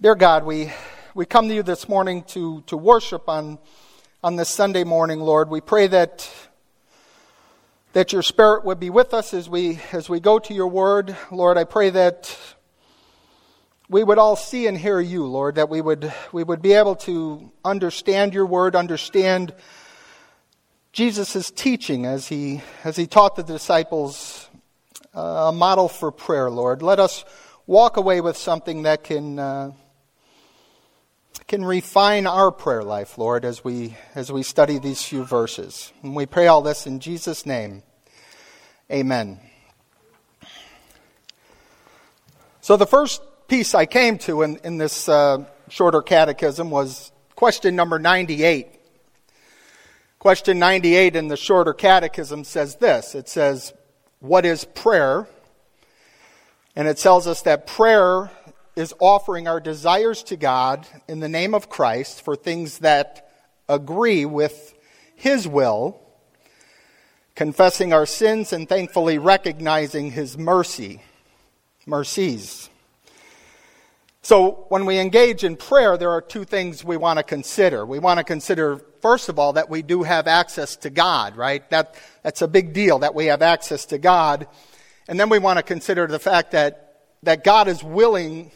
Dear God, we, we come to you this morning to, to worship on, on this Sunday morning, Lord. We pray that, that your Spirit would be with us as we, as we go to your word. Lord, I pray that we would all see and hear you, Lord, that we would, we would be able to understand your word, understand Jesus' teaching as he, as he taught the disciples uh, a model for prayer, Lord. Let us walk away with something that can. Uh, can refine our prayer life, Lord, as we, as we study these few verses. And we pray all this in Jesus' name. Amen. So, the first piece I came to in, in this uh, shorter catechism was question number 98. Question 98 in the shorter catechism says this it says, What is prayer? And it tells us that prayer is offering our desires to God in the name of Christ for things that agree with His will, confessing our sins and thankfully recognizing His mercy, mercies. So, when we engage in prayer, there are two things we want to consider. We want to consider, first of all, that we do have access to God, right? That, that's a big deal that we have access to God. And then we want to consider the fact that, that God is willing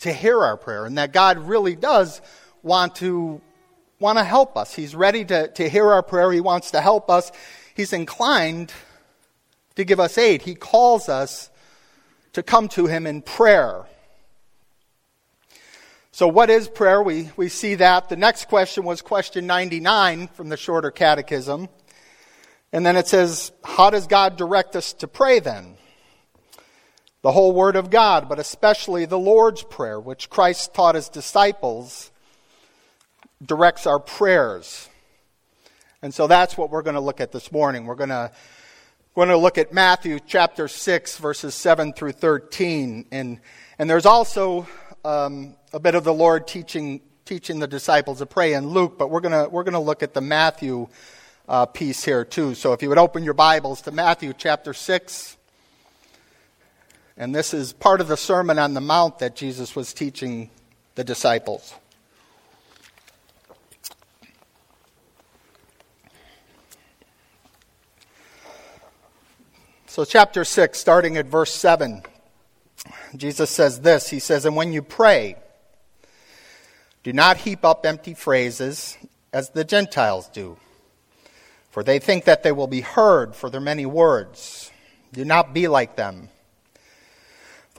to hear our prayer and that God really does want to want to help us. He's ready to, to hear our prayer. He wants to help us. He's inclined to give us aid. He calls us to come to him in prayer. So, what is prayer? We, we see that. The next question was question 99 from the shorter catechism. And then it says, How does God direct us to pray then? The whole Word of God, but especially the Lord's Prayer, which Christ taught his disciples, directs our prayers. And so that's what we're going to look at this morning. We're going to, we're going to look at Matthew chapter 6, verses 7 through 13. And, and there's also um, a bit of the Lord teaching, teaching the disciples to pray in Luke, but we're going to, we're going to look at the Matthew uh, piece here too. So if you would open your Bibles to Matthew chapter 6. And this is part of the Sermon on the Mount that Jesus was teaching the disciples. So, chapter 6, starting at verse 7, Jesus says this He says, And when you pray, do not heap up empty phrases as the Gentiles do, for they think that they will be heard for their many words. Do not be like them.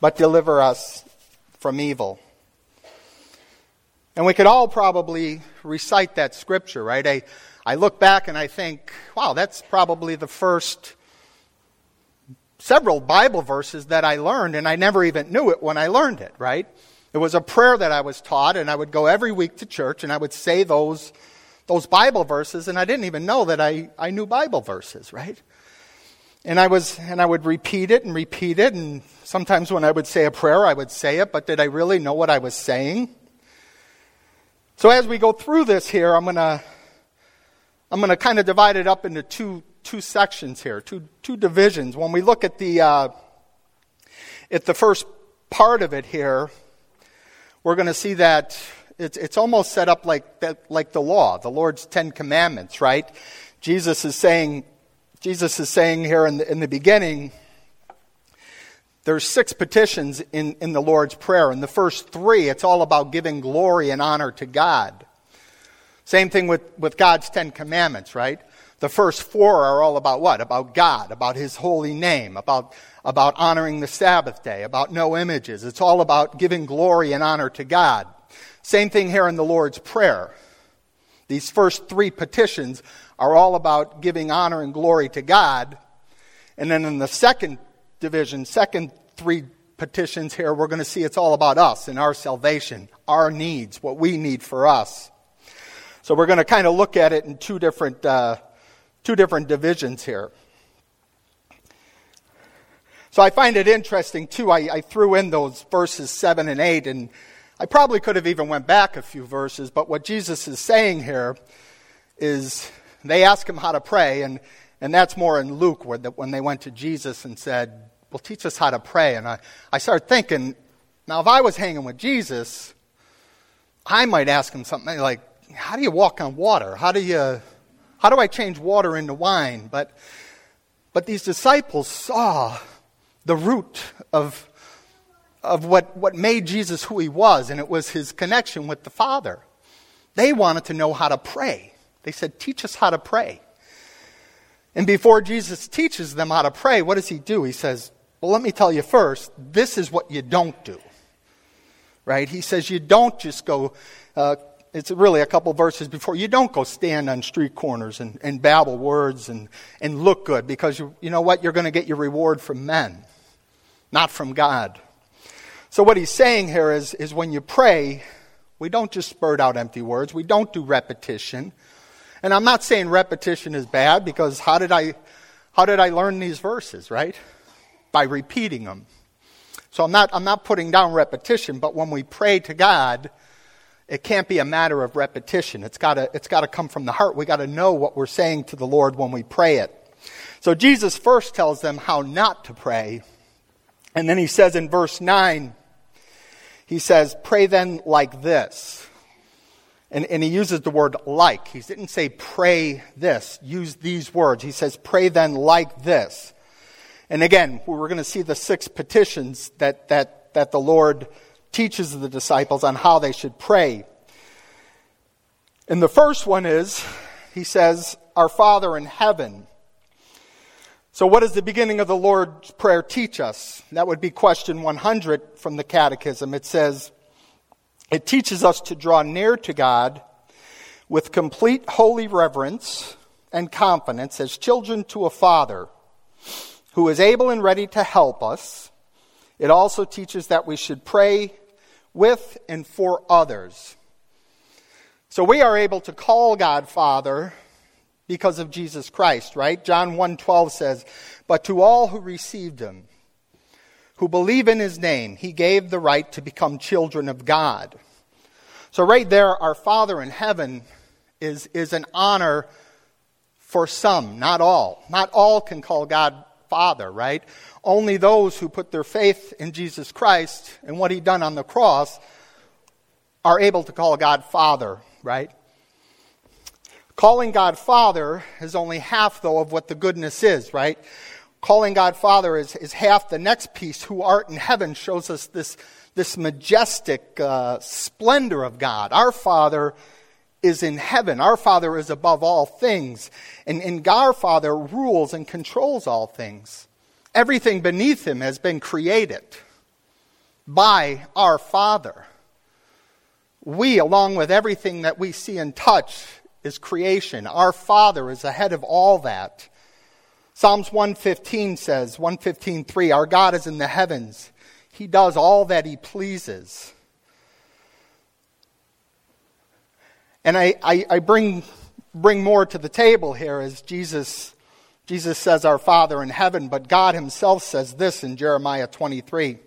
but deliver us from evil. And we could all probably recite that scripture, right? I, I look back and I think, wow, that's probably the first several Bible verses that I learned, and I never even knew it when I learned it, right? It was a prayer that I was taught, and I would go every week to church and I would say those, those Bible verses, and I didn't even know that I, I knew Bible verses, right? And I was, and I would repeat it and repeat it, and sometimes when I would say a prayer, I would say it, but did I really know what I was saying? So as we go through this here, I'm gonna, I'm gonna kind of divide it up into two, two sections here, two, two divisions. When we look at the, uh, at the first part of it here, we're gonna see that it's, it's almost set up like, that, like the law, the Lord's Ten Commandments, right? Jesus is saying, Jesus is saying here in the, in the beginning, there's six petitions in, in the Lord's Prayer. In the first three, it's all about giving glory and honor to God. Same thing with, with God's Ten Commandments, right? The first four are all about what? About God, about His holy name, about, about honoring the Sabbath day, about no images. It's all about giving glory and honor to God. Same thing here in the Lord's Prayer. These first three petitions are all about giving honor and glory to God. And then in the second division, second three petitions here, we're going to see it's all about us and our salvation, our needs, what we need for us. So we're going to kind of look at it in two different, uh, two different divisions here. So I find it interesting too. I, I, threw in those verses seven and eight, and I probably could have even went back a few verses. But what Jesus is saying here is they ask him how to pray, and and that's more in Luke where the, when they went to Jesus and said, "Well, teach us how to pray." And I I started thinking, now if I was hanging with Jesus, I might ask him something like, "How do you walk on water? How do you how do I change water into wine?" But but these disciples saw the root of, of what, what made Jesus who he was, and it was his connection with the Father. They wanted to know how to pray. They said, Teach us how to pray. And before Jesus teaches them how to pray, what does he do? He says, Well, let me tell you first, this is what you don't do. Right? He says, You don't just go, uh, it's really a couple verses before, you don't go stand on street corners and, and babble words and, and look good because you, you know what? You're going to get your reward from men not from God. So, what he's saying here is, is when you pray, we don't just spurt out empty words, we don't do repetition. And I'm not saying repetition is bad because how did I, how did I learn these verses, right? By repeating them. So I'm not, I'm not putting down repetition, but when we pray to God, it can't be a matter of repetition. It's gotta, it's gotta come from the heart. We gotta know what we're saying to the Lord when we pray it. So Jesus first tells them how not to pray. And then he says in verse 9, he says, Pray then like this. And, and he uses the word like. He didn't say pray this, use these words. He says, Pray then like this. And again, we're going to see the six petitions that, that, that the Lord teaches the disciples on how they should pray. And the first one is, he says, Our Father in heaven. So, what does the beginning of the Lord's Prayer teach us? That would be question 100 from the Catechism. It says, It teaches us to draw near to God with complete holy reverence and confidence as children to a Father who is able and ready to help us. It also teaches that we should pray with and for others. So, we are able to call God Father because of Jesus Christ, right? John 1:12 says, "But to all who received him, who believe in his name, he gave the right to become children of God." So right there our Father in heaven is is an honor for some, not all. Not all can call God Father, right? Only those who put their faith in Jesus Christ and what he done on the cross are able to call God Father, right? Calling God Father is only half, though, of what the goodness is, right? Calling God Father is, is half. The next piece, who art in heaven, shows us this, this majestic uh, splendor of God. Our Father is in heaven. Our Father is above all things. And, and our Father rules and controls all things. Everything beneath him has been created by our Father. We, along with everything that we see and touch, is creation. Our Father is ahead of all that. Psalms 115 says, 115.3, Our God is in the heavens. He does all that He pleases. And I, I, I bring, bring more to the table here as Jesus, Jesus says, Our Father in heaven, but God Himself says this in Jeremiah 23,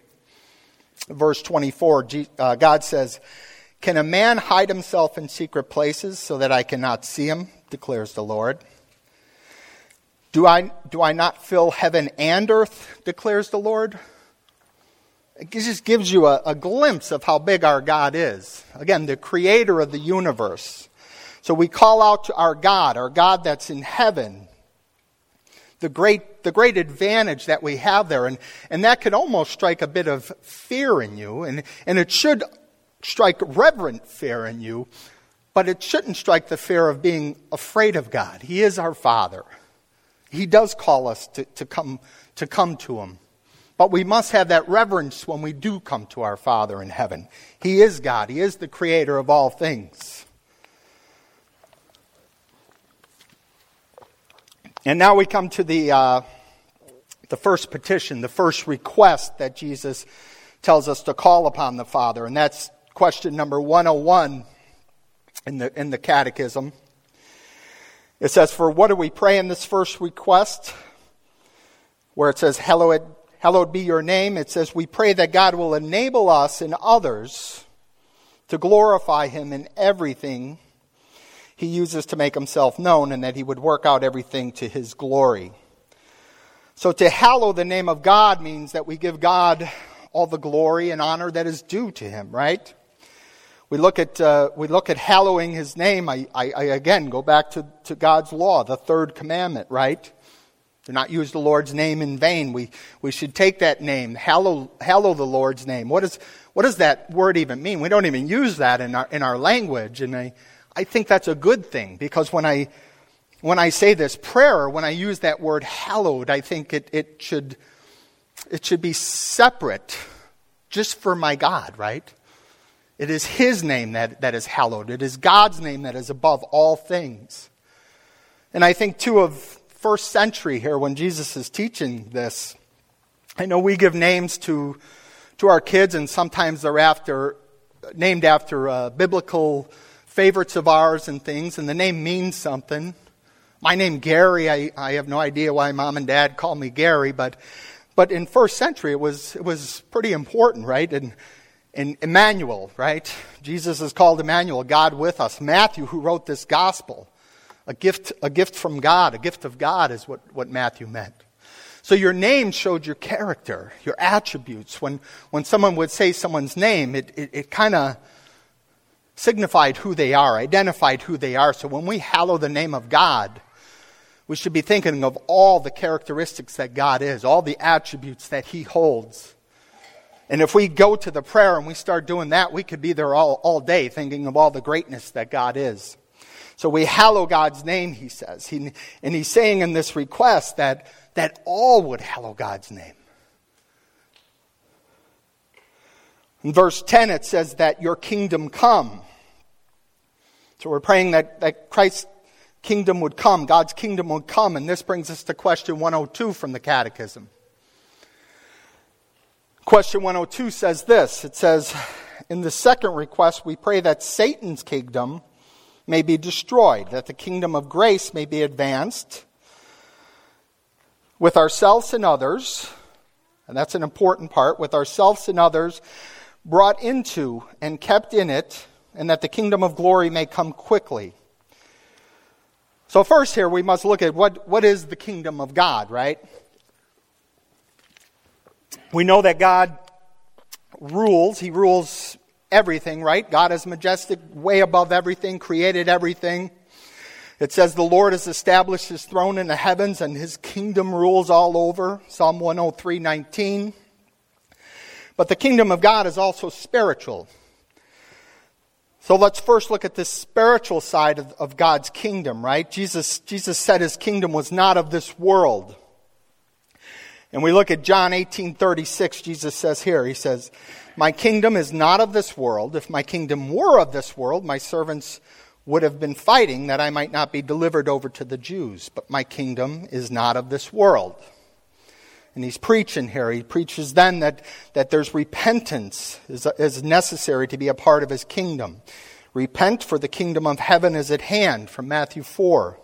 verse 24. Uh, God says, can a man hide himself in secret places so that I cannot see him? declares the Lord. Do I, do I not fill heaven and earth? declares the Lord. It just gives you a, a glimpse of how big our God is. Again, the creator of the universe. So we call out to our God, our God that's in heaven, the great, the great advantage that we have there. And, and that could almost strike a bit of fear in you. And, and it should strike reverent fear in you, but it shouldn't strike the fear of being afraid of God. He is our Father. He does call us to, to, come, to come to Him. But we must have that reverence when we do come to our Father in heaven. He is God, He is the creator of all things. And now we come to the, uh, the first petition, the first request that Jesus tells us to call upon the Father. And that's question number 101 in the, in the Catechism. It says, For what do we pray in this first request? Where it says, Hallowed, hallowed be your name. It says, We pray that God will enable us and others to glorify him in everything he uses to make himself known and that he would work out everything to his glory. So to hallow the name of God means that we give God all the glory and honor that is due to him, right? We look at, uh, we look at hallowing his name. I, I, I, again go back to, to God's law, the third commandment, right? Do not use the Lord's name in vain. We, we should take that name, hallow, hallow the Lord's name. What, is, what does that word even mean? We don't even use that in our, in our language. And I, I think that's a good thing because when I, when I say this prayer, when I use that word hallowed, I think it, it, should, it should be separate just for my God, right? It is His name that, that is hallowed. It is God's name that is above all things. And I think, too, of first century here when Jesus is teaching this. I know we give names to, to our kids, and sometimes they're after, named after uh, biblical favorites of ours and things, and the name means something. My name Gary, I, I have no idea why mom and dad call me Gary, but but in first century it was it was pretty important, right? And and Emmanuel, right? Jesus is called Emmanuel, God with us. Matthew, who wrote this gospel, a gift, a gift from God, a gift of God is what, what Matthew meant. So your name showed your character, your attributes. When, when someone would say someone's name, it, it, it kind of signified who they are, identified who they are. So when we hallow the name of God, we should be thinking of all the characteristics that God is, all the attributes that He holds. And if we go to the prayer and we start doing that, we could be there all, all day thinking of all the greatness that God is. So we hallow God's name, he says. He, and he's saying in this request that, that all would hallow God's name. In verse 10, it says that your kingdom come. So we're praying that, that Christ's kingdom would come, God's kingdom would come. And this brings us to question 102 from the Catechism. Question 102 says this it says, In the second request, we pray that Satan's kingdom may be destroyed, that the kingdom of grace may be advanced with ourselves and others, and that's an important part, with ourselves and others brought into and kept in it and that the kingdom of glory may come quickly. So, first, here we must look at what, what is the kingdom of God, right? We know that God rules. He rules everything, right? God is majestic, way above everything, created everything. It says the Lord has established his throne in the heavens and his kingdom rules all over. Psalm 103, 19. But the kingdom of God is also spiritual. So let's first look at the spiritual side of, of, God's kingdom, right? Jesus, Jesus said his kingdom was not of this world. And we look at John 18, 36, Jesus says here, he says, My kingdom is not of this world. If my kingdom were of this world, my servants would have been fighting that I might not be delivered over to the Jews. But my kingdom is not of this world. And he's preaching here. He preaches then that, that there's repentance is, is necessary to be a part of his kingdom. Repent, for the kingdom of heaven is at hand, from Matthew 4.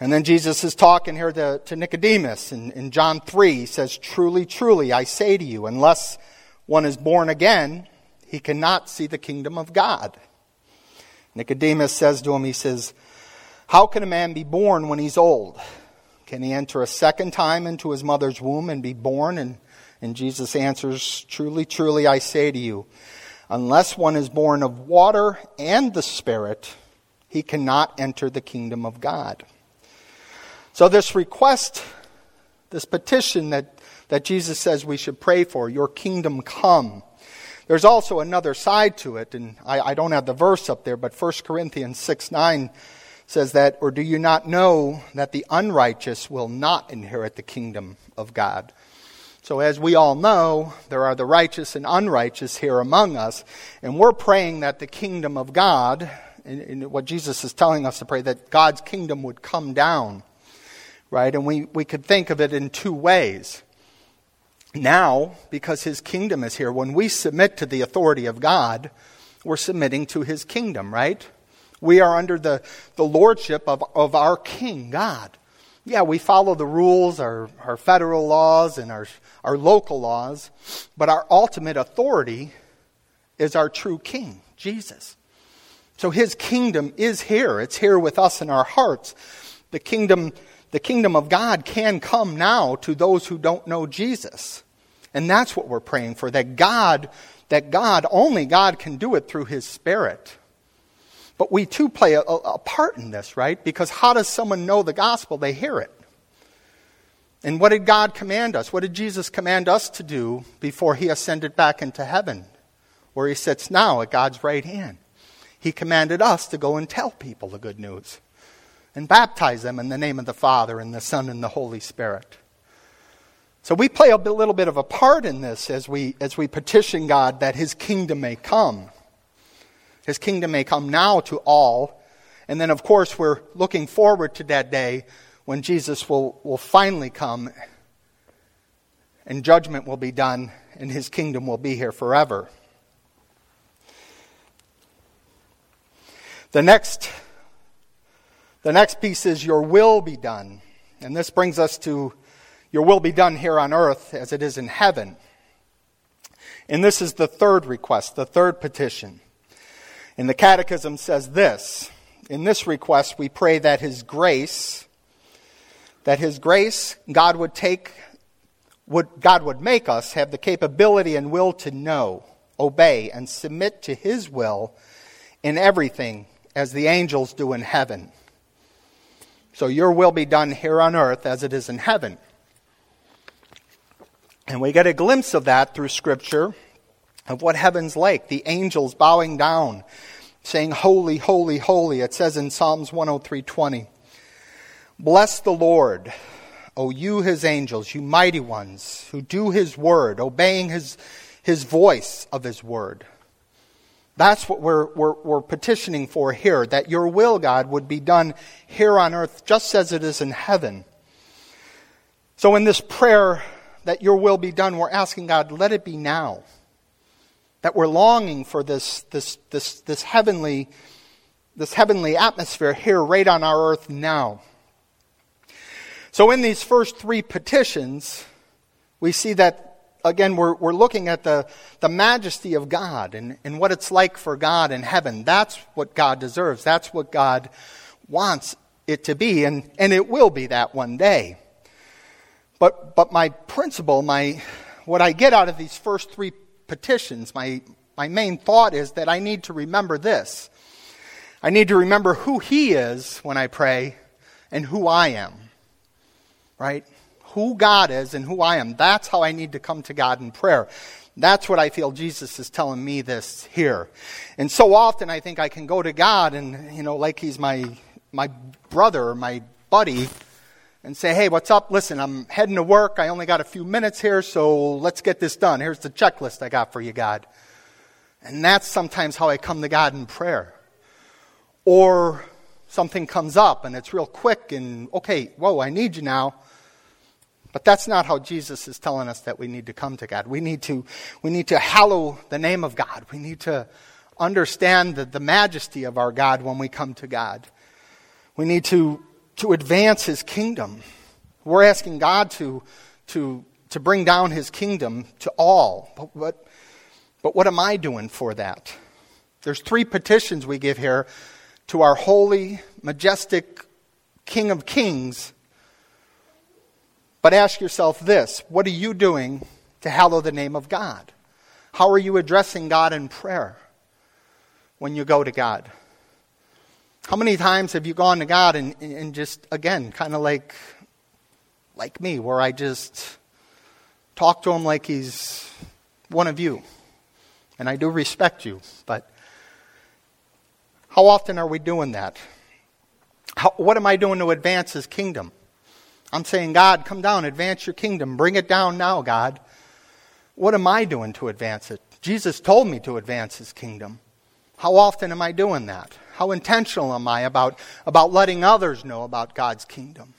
And then Jesus is talking here to, to Nicodemus in, in John 3. He says, Truly, truly, I say to you, unless one is born again, he cannot see the kingdom of God. Nicodemus says to him, He says, How can a man be born when he's old? Can he enter a second time into his mother's womb and be born? And, and Jesus answers, Truly, truly, I say to you, unless one is born of water and the Spirit, he cannot enter the kingdom of God. So, this request, this petition that, that Jesus says we should pray for, your kingdom come, there's also another side to it, and I, I don't have the verse up there, but 1 Corinthians 6 9 says that, or do you not know that the unrighteous will not inherit the kingdom of God? So, as we all know, there are the righteous and unrighteous here among us, and we're praying that the kingdom of God, and what Jesus is telling us to pray, that God's kingdom would come down. Right? And we, we could think of it in two ways. Now, because his kingdom is here, when we submit to the authority of God, we're submitting to his kingdom, right? We are under the, the lordship of, of our king, God. Yeah, we follow the rules, our, our federal laws and our, our local laws, but our ultimate authority is our true king, Jesus. So his kingdom is here. It's here with us in our hearts. The kingdom, the kingdom of God can come now to those who don't know Jesus. And that's what we're praying for, that God, that God, only God can do it through his spirit. But we too play a, a, part in this, right? Because how does someone know the gospel? They hear it. And what did God command us? What did Jesus command us to do before he ascended back into heaven, where he sits now at God's right hand? He commanded us to go and tell people the good news and baptize them in the name of the Father and the Son and the Holy Spirit. So we play a little bit of a part in this as we, as we petition God that his kingdom may come. His kingdom may come now to all. And then, of course, we're looking forward to that day when Jesus will, will finally come and judgment will be done and his kingdom will be here forever. The next, the next piece is your will be done. And this brings us to your will be done here on earth as it is in heaven. And this is the third request, the third petition. And the Catechism says this In this request, we pray that His grace, that His grace, God would take, would, God would make us have the capability and will to know, obey, and submit to His will in everything as the angels do in heaven. So your will be done here on earth as it is in heaven. And we get a glimpse of that through Scripture of what heaven's like. The angels bowing down, saying, Holy, holy, holy. It says in Psalms 103:20. Bless the Lord, O you his angels, you mighty ones, who do his word, obeying his, his voice of his word. That's what we're, we're, we're petitioning for here, that your will, God, would be done here on earth just as it is in heaven. So in this prayer, that your will be done, we're asking God, let it be now that we're longing for this, this, this, this, heavenly, this heavenly atmosphere here right on our earth now. So, in these first three petitions, we see that, again, we're, we're looking at the, the majesty of God and, and what it's like for God in heaven. That's what God deserves. That's what God wants it to be, and, and it will be that one day. But, but my principle, my, what I get out of these first three petitions, my, my main thought is that I need to remember this. I need to remember who He is when I pray and who I am. Right? Who God is and who I am. That's how I need to come to God in prayer. That's what I feel Jesus is telling me this here. And so often I think I can go to God and, you know, like He's my, my brother or my buddy and say, hey, what's up? Listen, I'm heading to work. I only got a few minutes here, so let's get this done. Here's the checklist I got for you, God. And that's sometimes how I come to God in prayer. Or something comes up and it's real quick and, okay, whoa, I need you now. But that's not how Jesus is telling us that we need to come to God. We need to, we need to hallow the name of God. We need to understand the, the majesty of our God when we come to God. We need to to advance his kingdom. We're asking God to, to, to bring down his kingdom to all. But, but, but what am I doing for that? There's three petitions we give here to our holy, majestic King of Kings. But ask yourself this what are you doing to hallow the name of God? How are you addressing God in prayer when you go to God? How many times have you gone to God and, and just, again, kind of like, like me, where I just talk to him like he's one of you? And I do respect you, but how often are we doing that? How, what am I doing to advance his kingdom? I'm saying, God, come down, advance your kingdom. Bring it down now, God. What am I doing to advance it? Jesus told me to advance his kingdom. How often am I doing that? How intentional am I about, about letting others know about God's kingdom?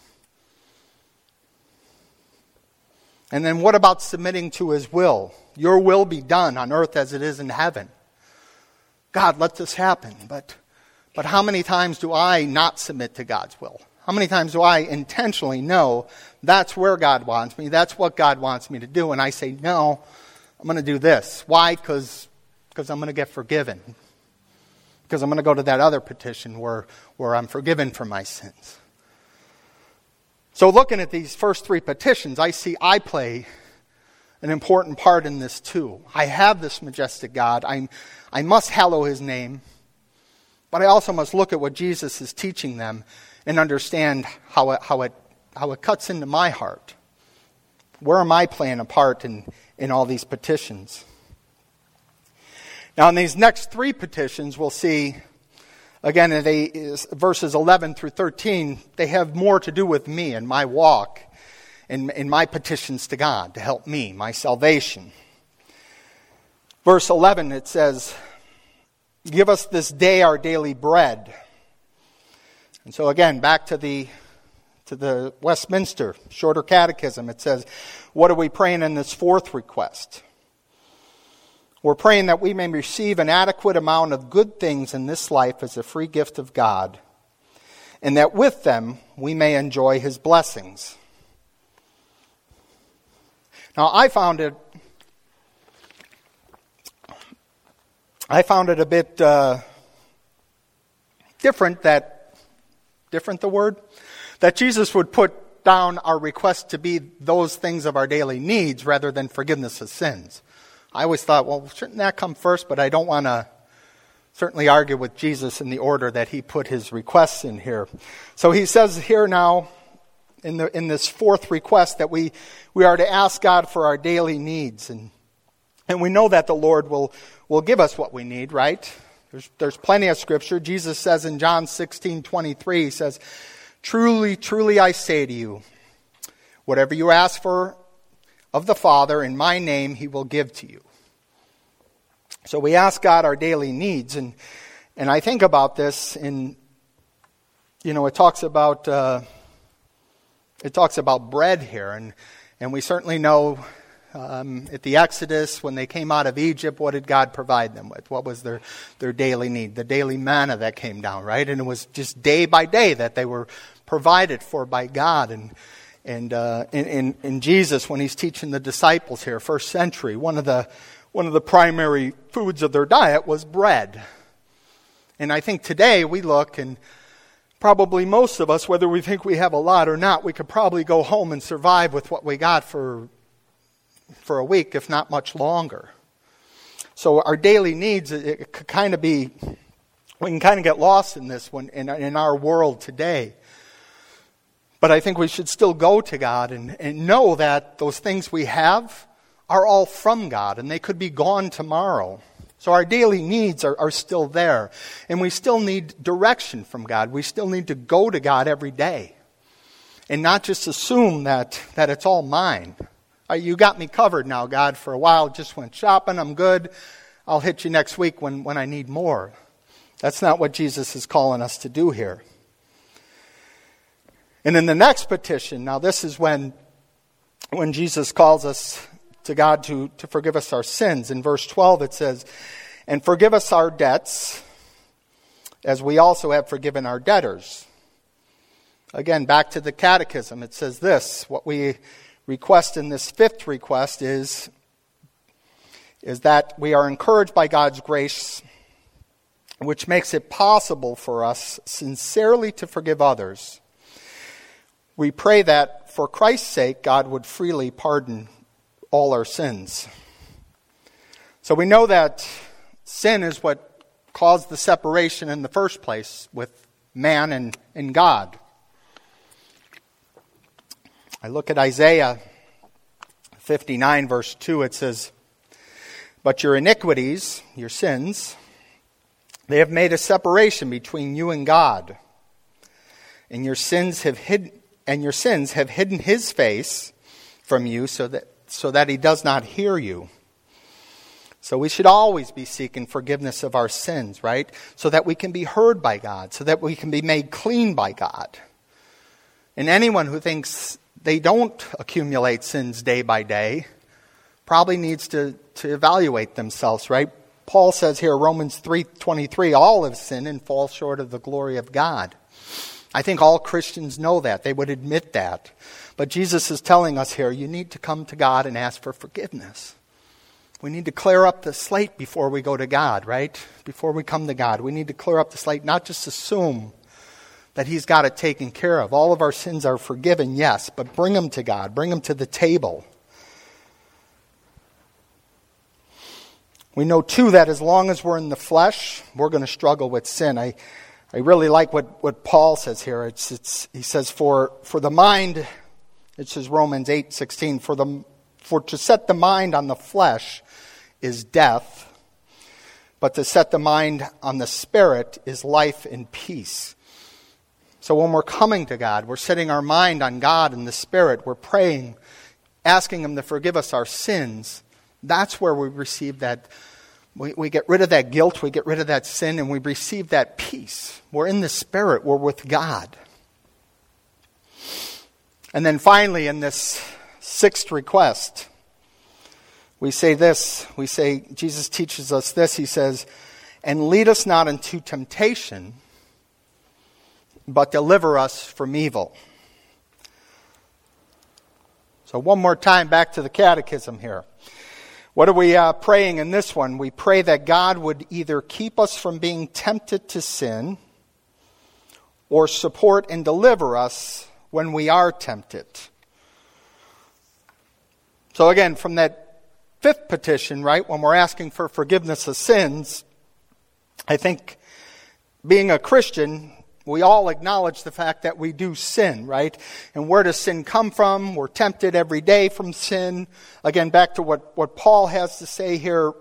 And then what about submitting to his will? Your will be done on earth as it is in heaven. God, let this happen. But, but how many times do I not submit to God's will? How many times do I intentionally know that's where God wants me? That's what God wants me to do. And I say, no, I'm going to do this. Why? Because I'm going to get forgiven. Because I'm going to go to that other petition where, where I'm forgiven for my sins. So, looking at these first three petitions, I see I play an important part in this too. I have this majestic God. I'm, I must hallow his name. But I also must look at what Jesus is teaching them and understand how it, how it, how it cuts into my heart. Where am I playing a part in, in all these petitions? Now, in these next three petitions, we'll see, again, they, verses 11 through 13, they have more to do with me and my walk and, and my petitions to God to help me, my salvation. Verse 11, it says, Give us this day our daily bread. And so again, back to the to the Westminster Shorter Catechism, it says, What are we praying in this fourth request? We're praying that we may receive an adequate amount of good things in this life as a free gift of God, and that with them we may enjoy His blessings. Now, I found it. I found it a bit uh, different that different the word? That Jesus would put down our request to be those things of our daily needs rather than forgiveness of sins. I always thought, well, shouldn't that come first? But I don't want to certainly argue with Jesus in the order that he put his requests in here. So he says here now, in, the, in this fourth request, that we, we are to ask God for our daily needs. And, and we know that the Lord will, will give us what we need, right? There's, there's plenty of scripture. Jesus says in John 16 23, He says, Truly, truly I say to you, whatever you ask for of the Father in my name, He will give to you. So we ask God our daily needs. And, and I think about this in, you know, it talks about, uh, it talks about bread here. And, and we certainly know um, at the Exodus, when they came out of Egypt, what did God provide them with? What was their, their daily need? The daily manna that came down, right? And it was just day by day that they were provided for by God. And, and uh, in, in, in Jesus, when he's teaching the disciples here, first century, one of the, one of the primary foods of their diet was bread. And I think today we look and probably most of us, whether we think we have a lot or not, we could probably go home and survive with what we got for for a week, if not much longer. So our daily needs, it, could kind of be, we can kind of get lost in this one in, in our world today. But I think we should still go to God and, and know that those things we have are all from God and they could be gone tomorrow. So our daily needs are, are still there. And we still need direction from God. We still need to go to God every day. And not just assume that, that it's all mine. Uh, you got me covered now, God, for a while. Just went shopping. I'm good. I'll hit you next week when, when I need more. That's not what Jesus is calling us to do here. And in the next petition, now this is when, when Jesus calls us to God to, to forgive us our sins. In verse 12, it says, And forgive us our debts, as we also have forgiven our debtors. Again, back to the catechism, it says this what we request in this fifth request is, is that we are encouraged by God's grace, which makes it possible for us sincerely to forgive others. We pray that for Christ's sake, God would freely pardon all our sins. So we know that sin is what caused the separation in the first place with man and, and God. I look at Isaiah 59, verse 2, it says, But your iniquities, your sins, they have made a separation between you and God. And your sins have hidden and your sins have hidden his face from you so that so that he does not hear you. So we should always be seeking forgiveness of our sins, right? So that we can be heard by God, so that we can be made clean by God. And anyone who thinks they don't accumulate sins day by day probably needs to, to evaluate themselves, right? Paul says here, Romans 3.23, all have sinned and fall short of the glory of God. I think all Christians know that. They would admit that. But Jesus is telling us here, you need to come to God and ask for forgiveness. We need to clear up the slate before we go to God, right? Before we come to God. We need to clear up the slate, not just assume that He's got it taken care of. All of our sins are forgiven, yes, but bring them to God, bring them to the table. We know, too, that as long as we're in the flesh, we're going to struggle with sin. I, I really like what, what Paul says here. It's, it's, he says, for, for the mind, it says Romans 8 16, for, the, for to set the mind on the flesh is death, but to set the mind on the spirit is life and peace. So when we're coming to God, we're setting our mind on God and the Spirit, we're praying, asking Him to forgive us our sins. That's where we receive that. We, we get rid of that guilt, we get rid of that sin, and we receive that peace. We're in the Spirit, we're with God. And then finally, in this sixth request, we say this. We say, Jesus teaches us this. He says, And lead us not into temptation but deliver us from evil. So, one more time back to the catechism here. What are we uh, praying in this one? We pray that God would either keep us from being tempted to sin or support and deliver us when we are tempted. So, again, from that fifth petition, right, when we're asking for forgiveness of sins, I think being a Christian, we all acknowledge the fact that we do sin, right? And where does sin come from? We're tempted every day from sin. Again, back to what, what Paul has to say here,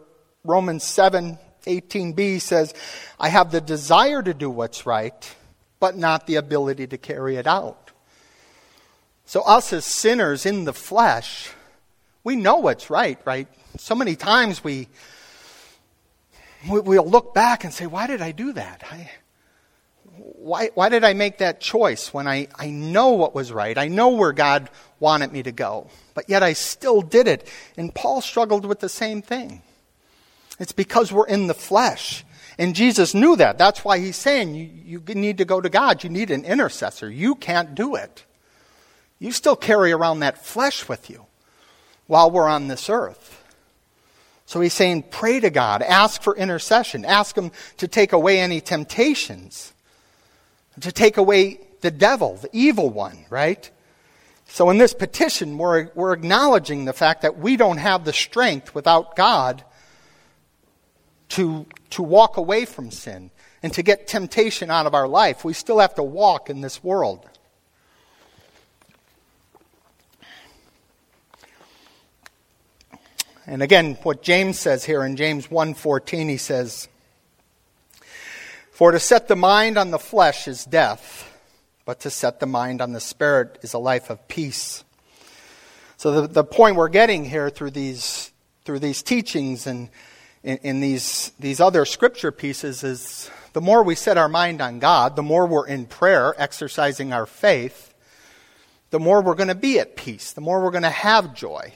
Romans 7, 18b says, I have the desire to do what's right, but not the ability to carry it out. So us as sinners in the flesh, we know what's right, right? So many times we, we'll look back and say, why did I do that? I, why, why did I make that choice when I, I know what was right? I know where God wanted me to go, but yet I still did it. And Paul struggled with the same thing. It's because we're in the flesh. And Jesus knew that. That's why he's saying you, you need to go to God. You need an intercessor. You can't do it. You still carry around that flesh with you while we're on this earth. So he's saying, pray to God, ask for intercession, ask Him to take away any temptations to take away the devil, the evil one, right? So in this petition, we're, we're acknowledging the fact that we don't have the strength without God to, to walk away from sin and to get temptation out of our life. We still have to walk in this world. And again, what James says here in James 1:14, he says, for to set the mind on the flesh is death, but to set the mind on the spirit is a life of peace. So the, the point we're getting here through these through these teachings and in, in these these other scripture pieces is the more we set our mind on God, the more we're in prayer, exercising our faith, the more we're going to be at peace, the more we're going to have joy.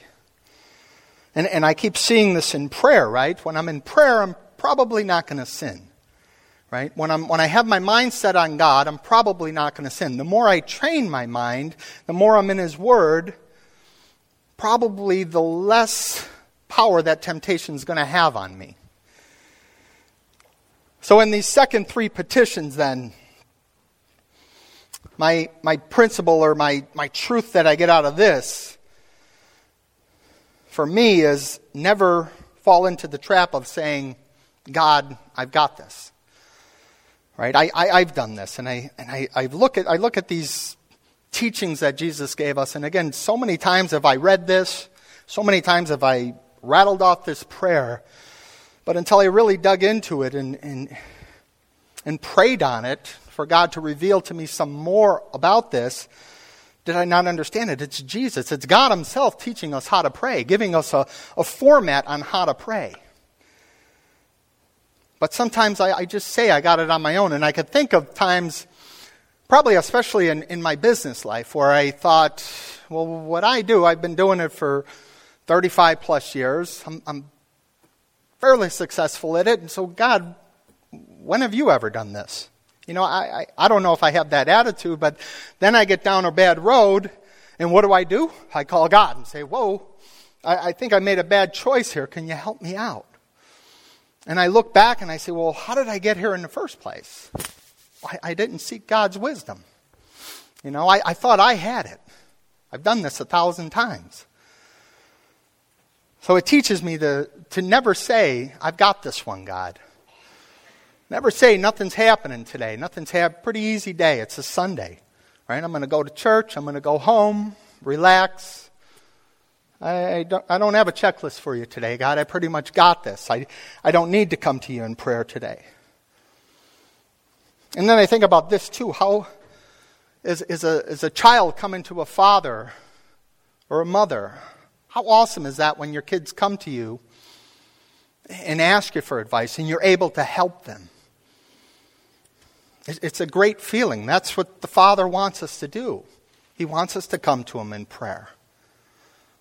And, and I keep seeing this in prayer, right? When I'm in prayer, I'm probably not going to sin right? When, I'm, when I have my mind set on God, I'm probably not going to sin. The more I train my mind, the more I'm in His Word, probably the less power that temptation is going to have on me. So, in these second three petitions, then, my, my principle or my, my truth that I get out of this, for me, is never fall into the trap of saying, God, I've got this. Right? I, I, have done this, and, I, and I, I, look at, I look at these teachings that Jesus gave us, and again, so many times have I read this, so many times have I rattled off this prayer, but until I really dug into it and, and, and prayed on it for God to reveal to me some more about this, did I not understand it? It's Jesus. It's God Himself teaching us how to pray, giving us a, a format on how to pray. But sometimes I, I, just say I got it on my own. And I could think of times Probably especially in, in my business life where I thought, well, what I do, I've been doing it for 35 plus years. I'm, I'm fairly successful at it. And so, God, when have you ever done this? You know, I, I, I don't know if I have that attitude, but then I get down a bad road, and what do I do? I call God and say, Whoa, I, I think I made a bad choice here. Can you help me out? And I look back and I say, Well, how did I get here in the first place? I, I didn't seek God's wisdom. You know, I, I thought I had it. I've done this a thousand times. So it teaches me to, to never say, I've got this one, God. Never say, nothing's happening today. Nothing's happening. Pretty easy day. It's a Sunday. Right? I'm going to go to church. I'm going to go home, relax. I, don't, I don't have a checklist for you today, God. I pretty much got this. I, I don't need to come to you in prayer today. And then I think about this too. How is, is, a, is a child coming to a father or a mother? How awesome is that when your kids come to you and ask you for advice and you're able to help them? It's a great feeling. That's what the Father wants us to do. He wants us to come to Him in prayer.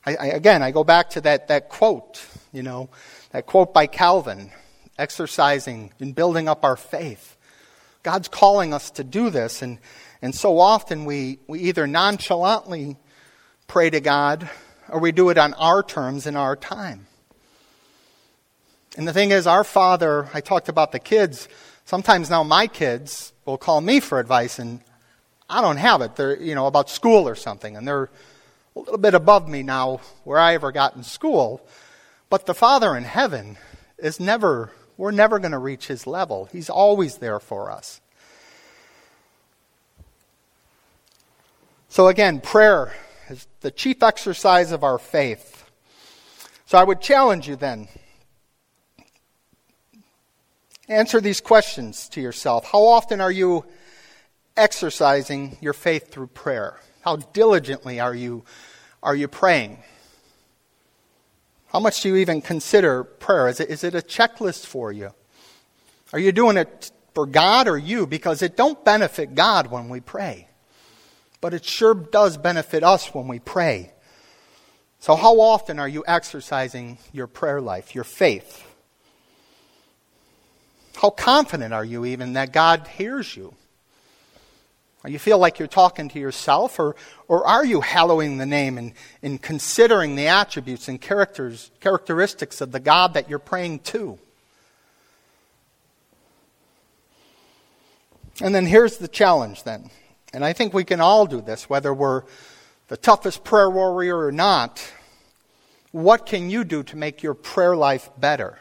I, I, again, I go back to that, that quote, you know, that quote by Calvin exercising and building up our faith. God's calling us to do this, and, and so often we, we either nonchalantly pray to God or we do it on our terms in our time. And the thing is, our Father, I talked about the kids, sometimes now my kids will call me for advice, and I don't have it. They're, you know, about school or something, and they're a little bit above me now where I ever got in school. But the Father in heaven is never we're never going to reach his level. He's always there for us. So, again, prayer is the chief exercise of our faith. So, I would challenge you then answer these questions to yourself. How often are you exercising your faith through prayer? How diligently are you, are you praying? How much do you even consider prayer? Is it, is it a checklist for you? Are you doing it for God or you? Because it don't benefit God when we pray. But it sure does benefit us when we pray. So how often are you exercising your prayer life, your faith? How confident are you even that God hears you? You feel like you're talking to yourself, or, or are you hallowing the name and, and considering the attributes and characters, characteristics of the God that you're praying to? And then here's the challenge then. And I think we can all do this, whether we're the toughest prayer warrior or not. What can you do to make your prayer life better?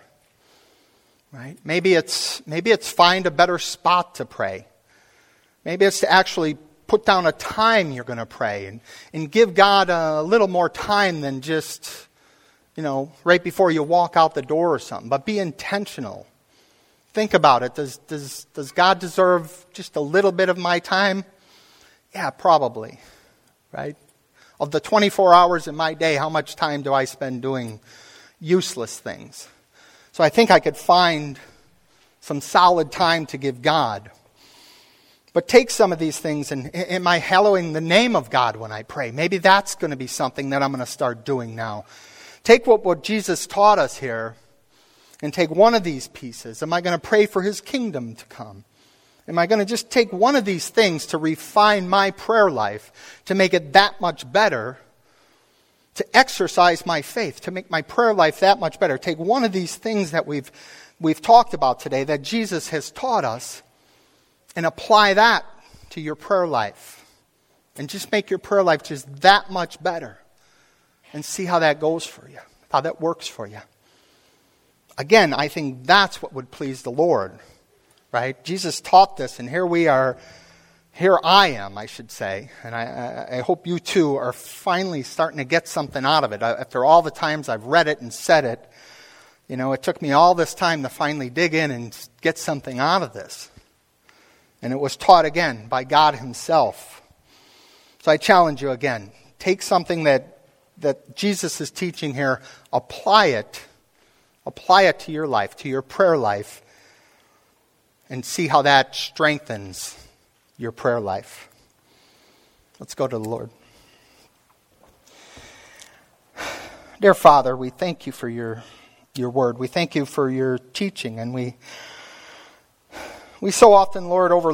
Right? Maybe it's, maybe it's find a better spot to pray. Maybe it's to actually put down a time you're going to pray and, and give God a little more time than just, you know, right before you walk out the door or something. But be intentional. Think about it. Does, does, does God deserve just a little bit of my time? Yeah, probably. Right? Of the 24 hours in my day, how much time do I spend doing useless things? So I think I could find some solid time to give God. But take some of these things and am I hallowing the name of God when I pray? Maybe that's going to be something that I'm going to start doing now. Take what, what Jesus taught us here and take one of these pieces. Am I going to pray for his kingdom to come? Am I going to just take one of these things to refine my prayer life, to make it that much better, to exercise my faith, to make my prayer life that much better? Take one of these things that we've, we've talked about today that Jesus has taught us and apply that to your prayer life. And just make your prayer life just that much better. And see how that goes for you, how that works for you. Again, I think that's what would please the Lord, right? Jesus taught this, and here we are. Here I am, I should say, and I, I, hope you too are finally starting to get something out of it. Uh, after all the times I've read it and said it, you know, it took me all this time to finally dig in and get something out of this. And it was taught again by God Himself. So I challenge you again take something that, that Jesus is teaching here, apply it, apply it to your life, to your prayer life, and see how that strengthens your prayer life. Let's go to the Lord. Dear Father, we thank you for your, your word. We thank you for your teaching, and we, we so often, Lord, overlook.